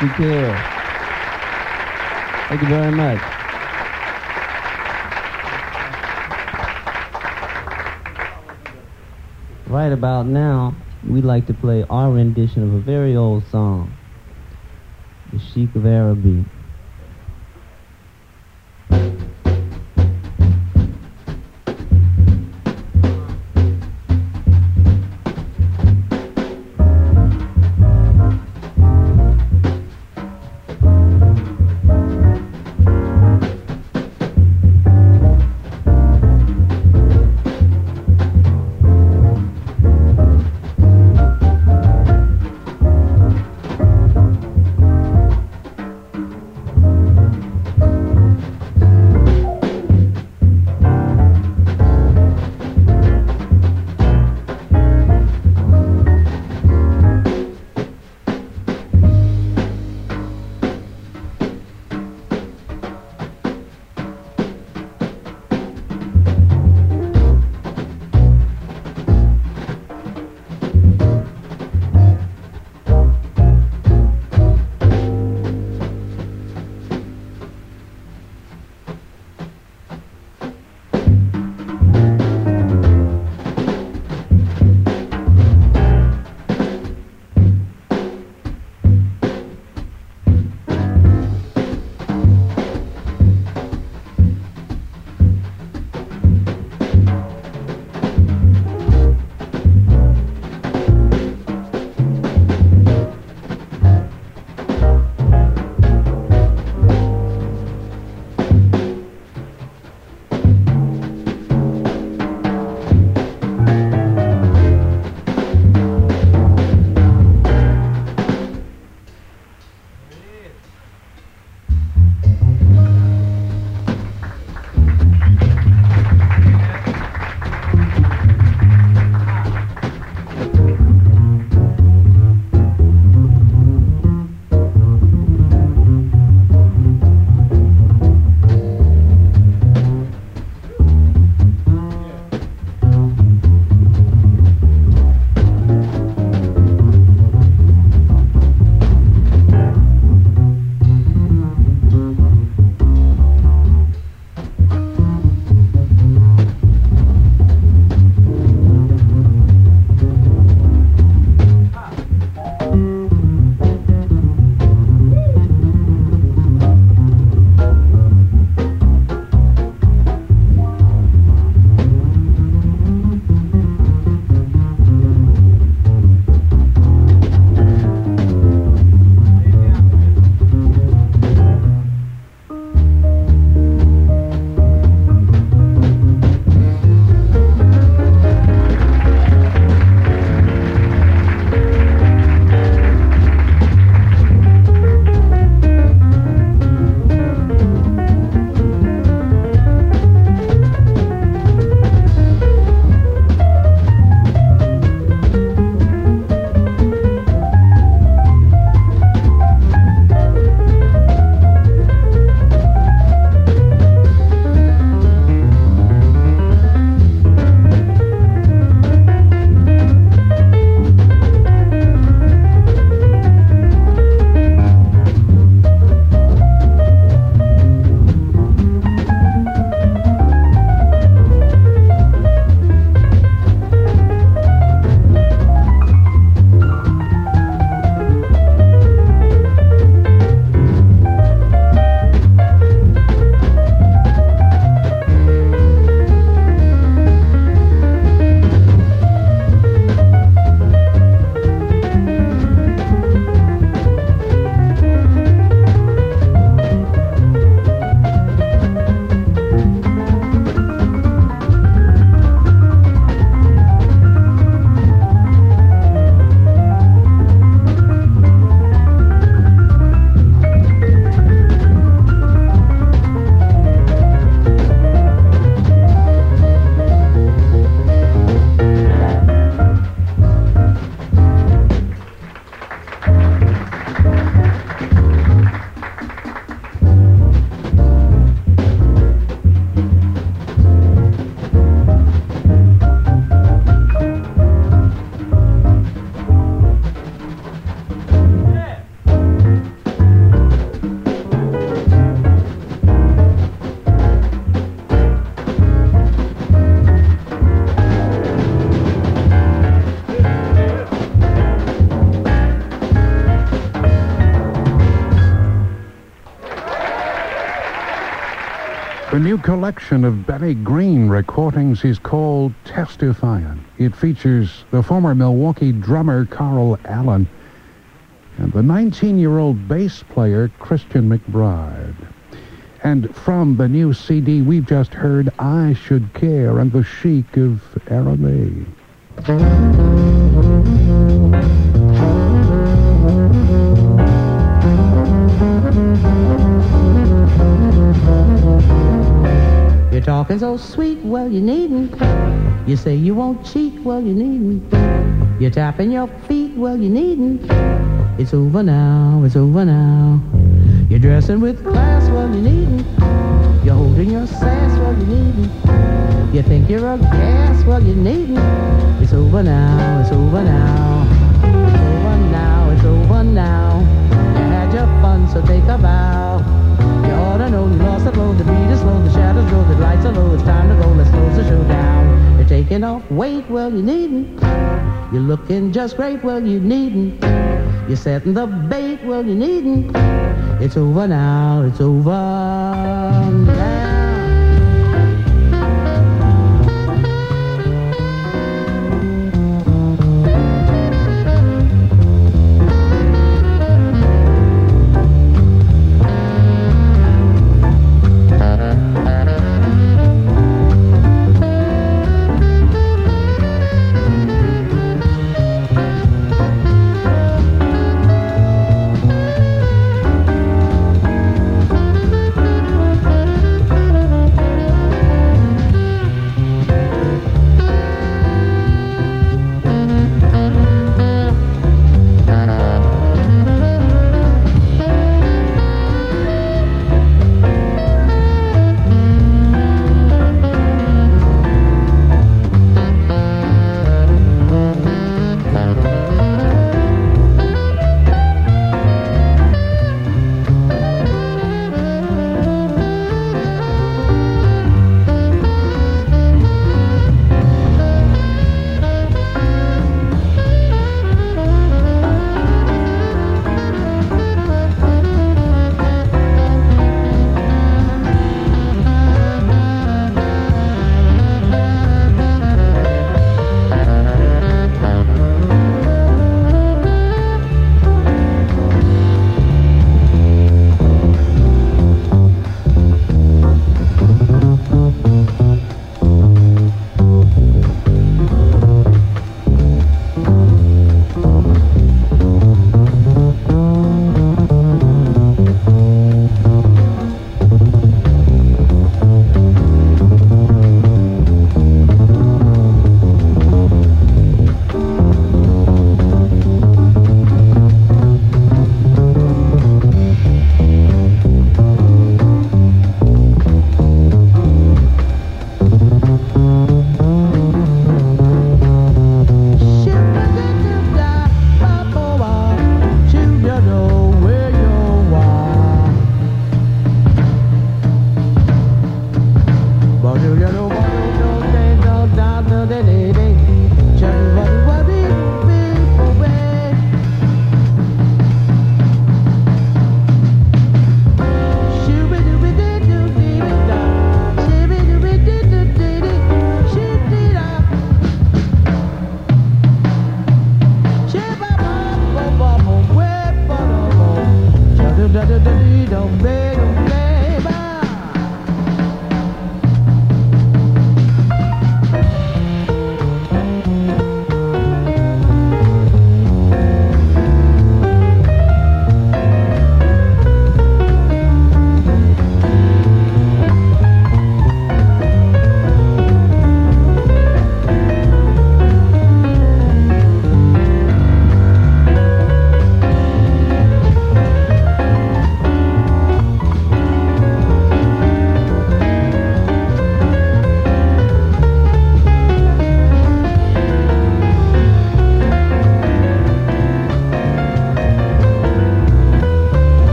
Thank you. Thank you very much. Right about now, we'd like to play our rendition of a very old song, The Sheik of Araby. New collection of Benny Green recordings is called Testifying. It features the former Milwaukee drummer Carl Allen and the 19-year-old bass player Christian McBride. And from the new CD, we've just heard I Should Care and the Sheik of Araby. You're talking so sweet, well, you needn't. You say you won't cheat, well, you needn't. You're tapping your feet, well, you needn't. It's over now, it's over now. You're dressing with class, well, you needn't. You're holding your sass, well, you needn't. You think you're a gas, well, you needn't. It's over now, it's over now. It's over now, it's over now. You had your fun, so take a bow. You ought to know you lost the flow, the beat slow, the the lights are low. It's time to go, let's close the show down. You're taking off weight, well, you needn't. You're looking just great, well, you needn't. You're setting the bait, well, you needn't. It's over now, it's over now.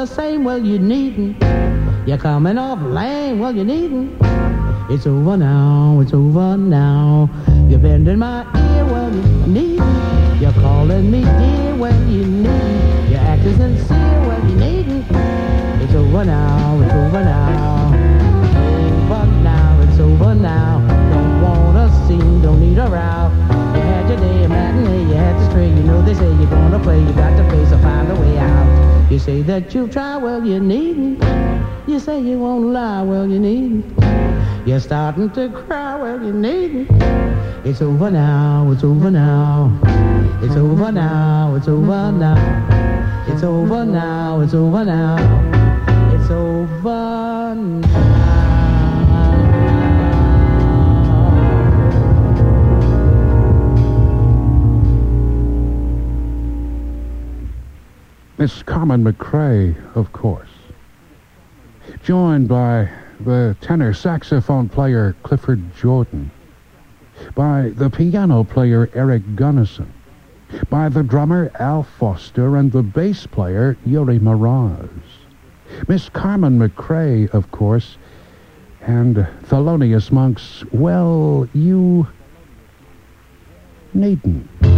The same, well, you needn't. You're coming off lame, well, you needn't. It's over now, it's over now. You're bending my ear, well, you need me. You're calling me dear, well, you need me. You're acting sincere, well, you need me. It's over now, it's over now. They say you're gonna play, you got to play, so find a way out. You say that you'll try, well, you needn't. You say you won't lie, well, you needn't. You're starting to cry, well, you needn't. It's over now, it's over now. It's over now, it's over now. It's over now, it's over now. It's over now. Miss Carmen McRae, of course. Joined by the tenor saxophone player Clifford Jordan, by the piano player Eric Gunnison, by the drummer Al Foster and the bass player Yuri Moroz. Miss Carmen McRae, of course, and Thelonious Monk's Well, You Needn't.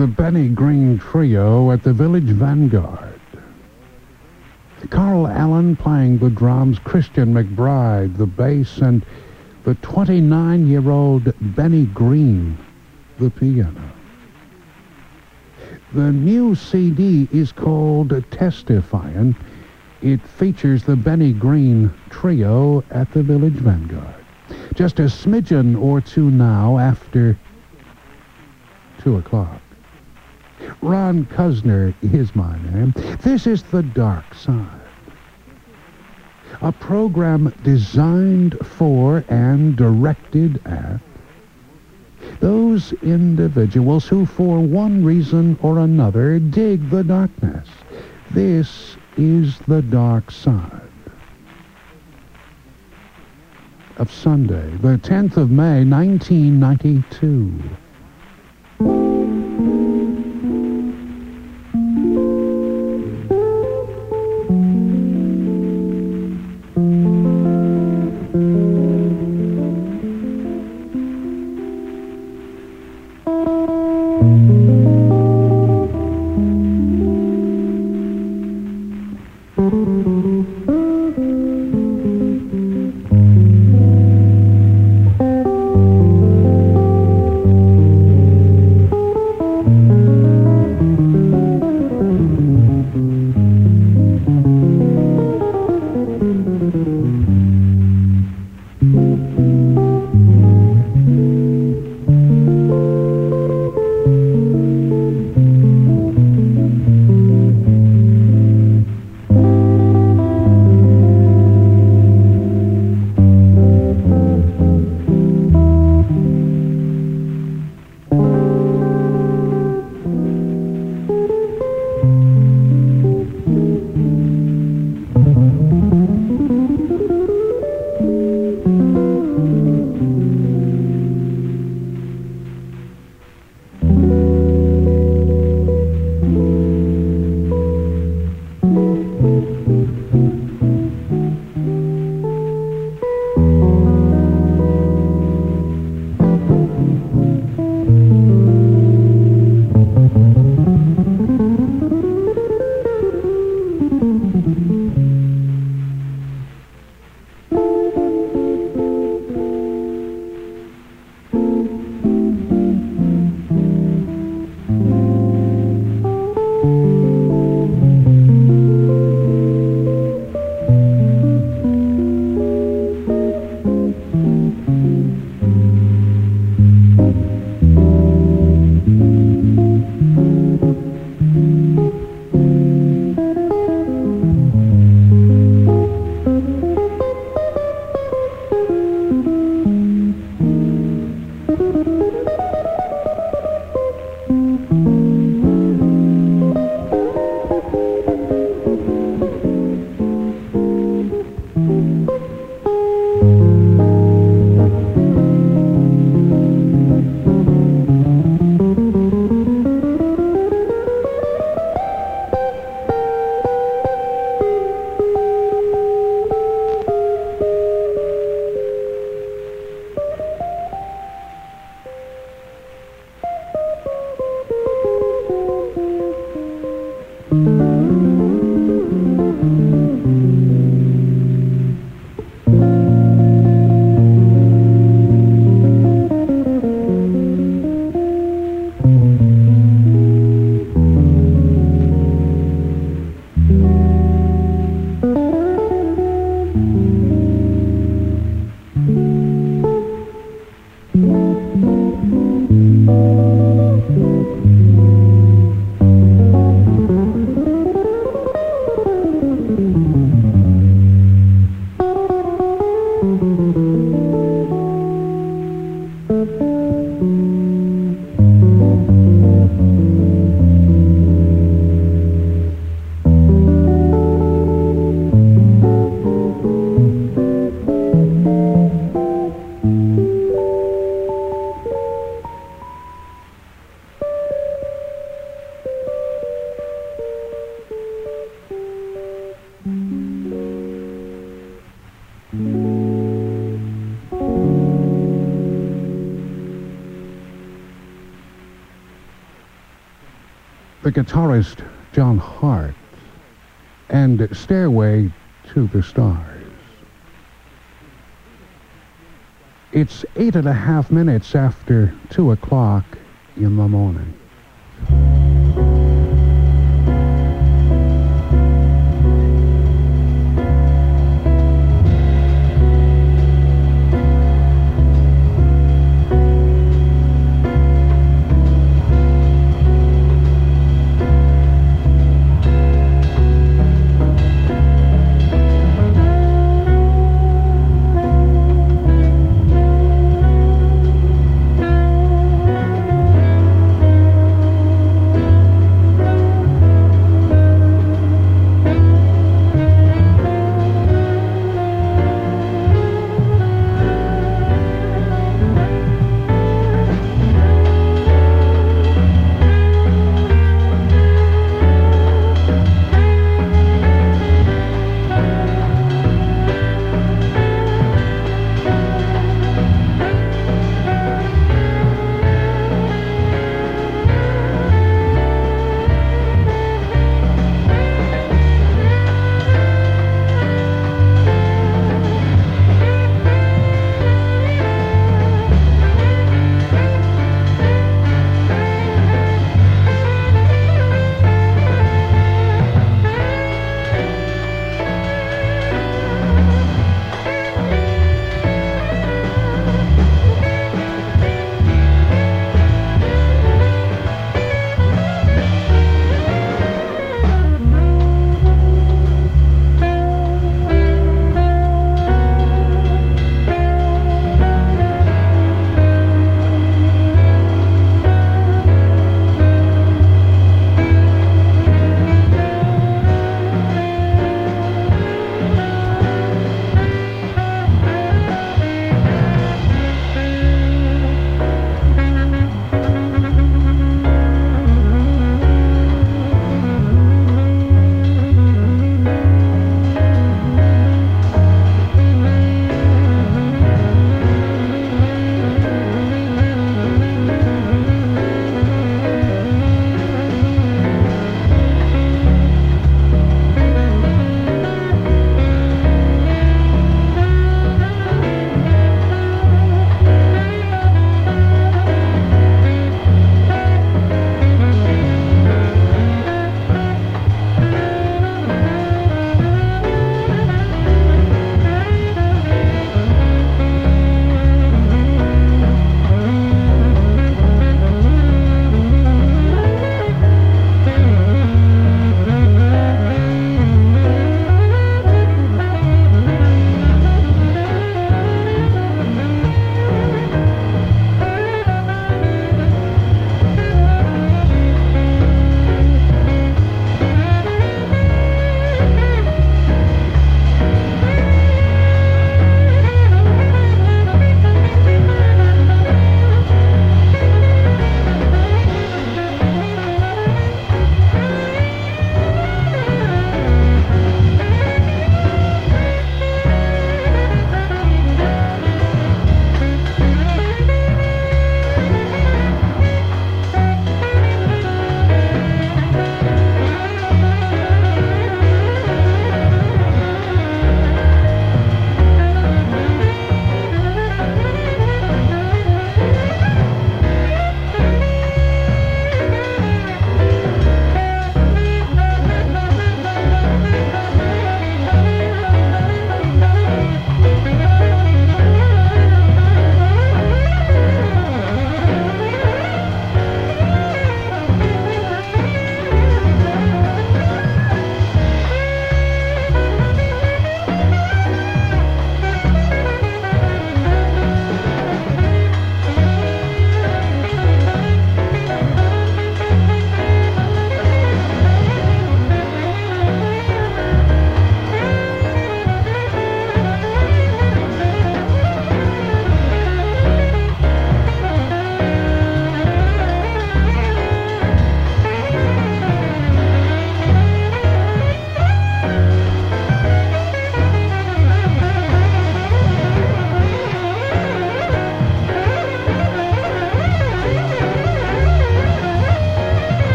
The Benny Green Trio at the Village Vanguard. Carl Allen playing the drums, Christian McBride the bass, and the 29-year-old Benny Green the piano. The new CD is called Testifying. It features the Benny Green Trio at the Village Vanguard. Just a smidgen or two now after 2 o'clock. Ron Cuzner is my name. This is The Dark Side. A program designed for and directed at those individuals who for one reason or another dig the darkness. This is The Dark Side of Sunday, the 10th of May, 1992. The guitarist John Hart, and Stairway to the Stars. It's eight and a half minutes after two o'clock in the morning.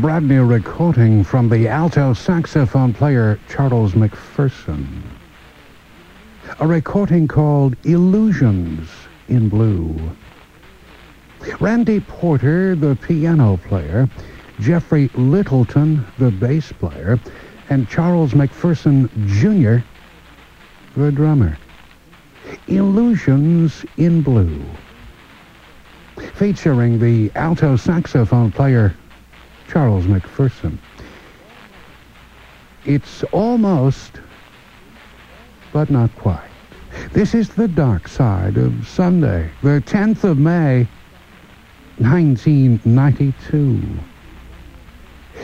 Brand new recording from the alto saxophone player Charles McPherson. A recording called Illusions in Blue. Randy Porter, the piano player, Jeffrey Littleton, the bass player, and Charles McPherson Jr., the drummer. Illusions in Blue. Featuring the alto saxophone player Charles McPherson. It's almost, but not quite. This is the dark side of Sunday, the 10th of May, 1992.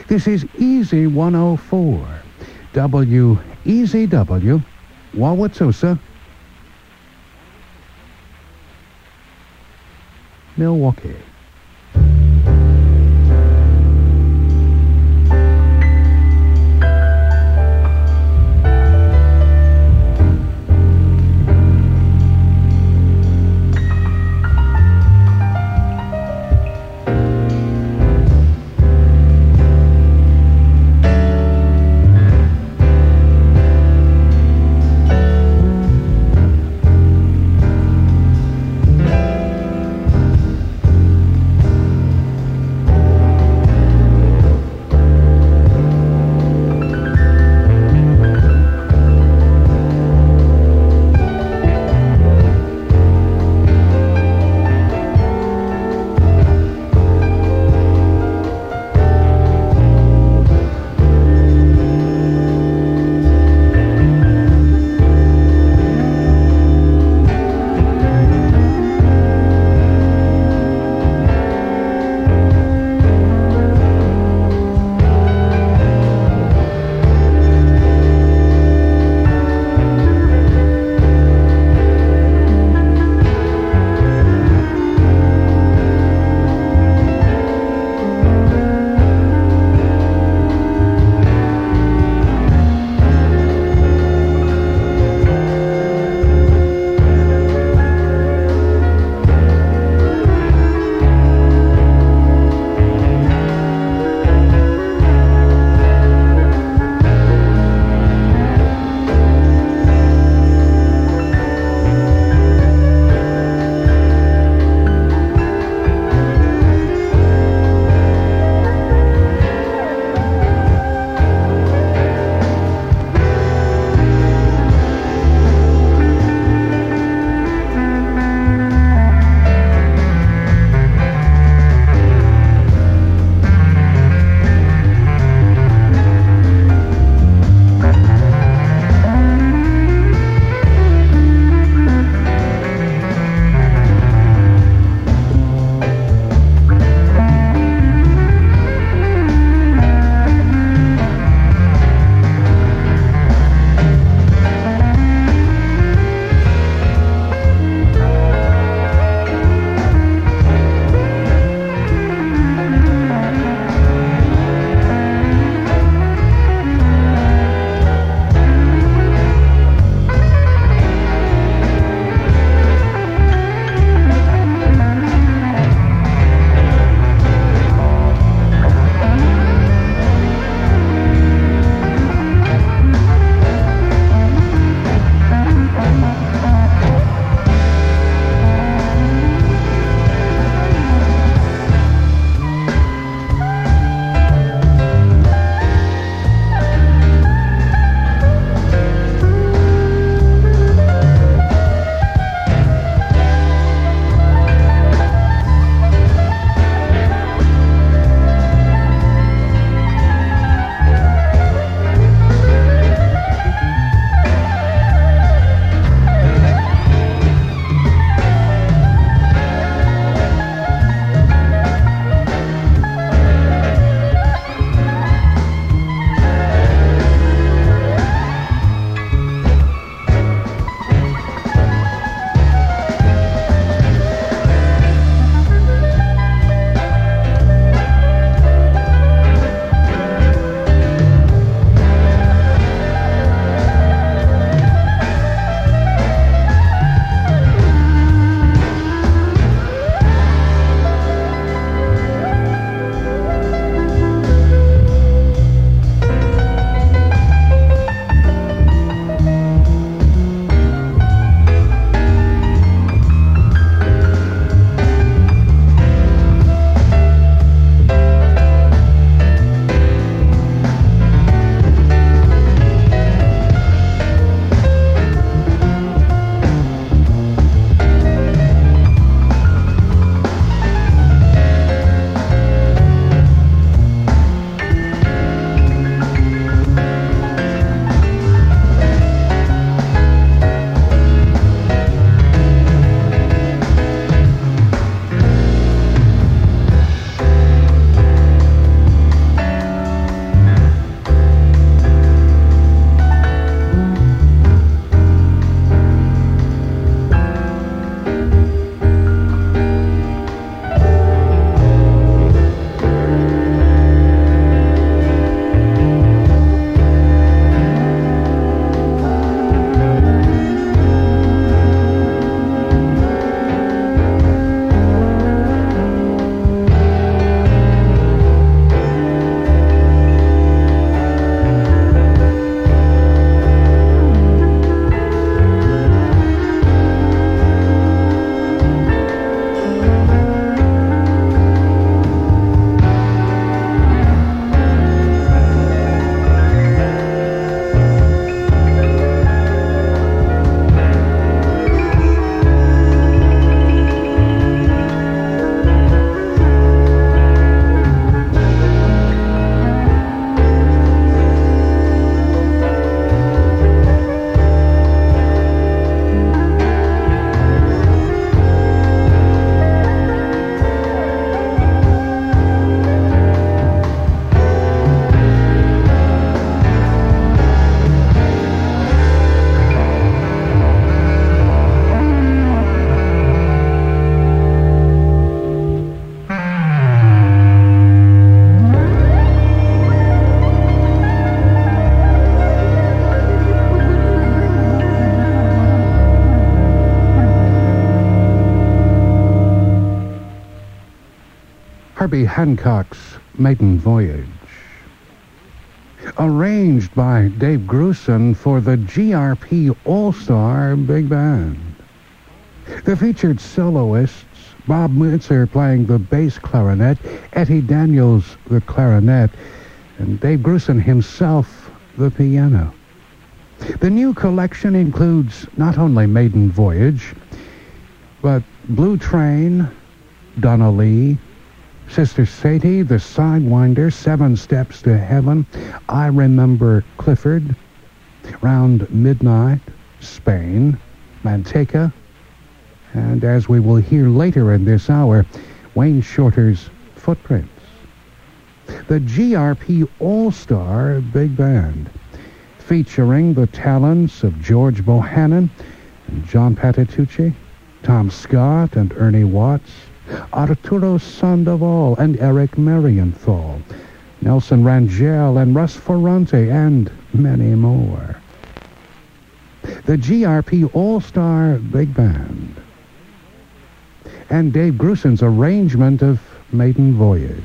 This is Easy 104, WEZW, Wauwatosa, Milwaukee. Herbie Hancock's Maiden Voyage. Arranged by Dave Grusin for the GRP All-Star Big Band. The featured soloists, Bob Mintzer playing the bass clarinet, Eddie Daniels the clarinet, and Dave Grusin himself the piano. The new collection includes not only Maiden Voyage, but Blue Train, Donna Lee, Sister Sadie, The Sidewinder, Seven Steps to Heaven, I Remember Clifford, Round Midnight, Spain, Manteca, and as we will hear later in this hour, Wayne Shorter's Footprints. The GRP All-Star Big Band, featuring the talents of George Bohanon and John Patitucci, Tom Scott and Ernie Watts, Arturo Sandoval and Eric Marienthal, Nelson Rangell and Russ Ferrante, and many more. The GRP All-Star Big Band and Dave Grusin's arrangement of Maiden Voyage.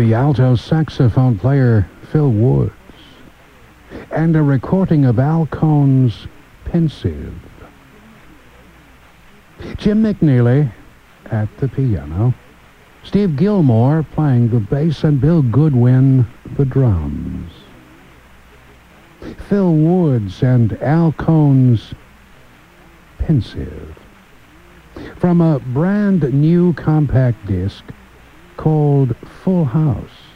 The alto saxophone player Phil Woods, and a recording of Al Cohn's Pensive. Jim McNeely at the piano, Steve Gilmore playing the bass, and Bill Goodwin the drums. Phil Woods and Al Cohn's Pensive. From a brand new compact disc called Full House.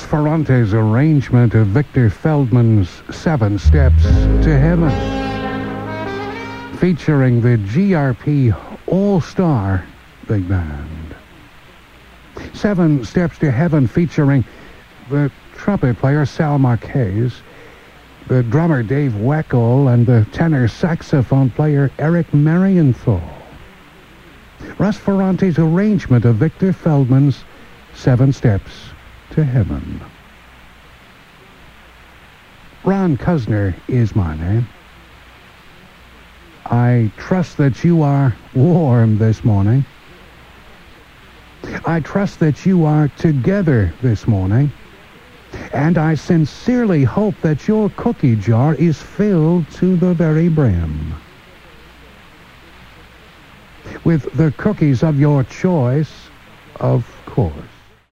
Ferrante's arrangement of Victor Feldman's Seven Steps to Heaven, featuring the GRP All-Star Big Band. Seven Steps to Heaven featuring the trumpet player Sal Marquez, the drummer Dave Weckl, and the tenor saxophone player Eric Marienthal. Russ Ferrante's arrangement of Victor Feldman's Seven Steps to Heaven. Ron Cuzner is my name. I trust that you are warm this morning. I trust that you are together this morning. And I sincerely hope that your cookie jar is filled to the very brim. With the cookies of your choice, of course.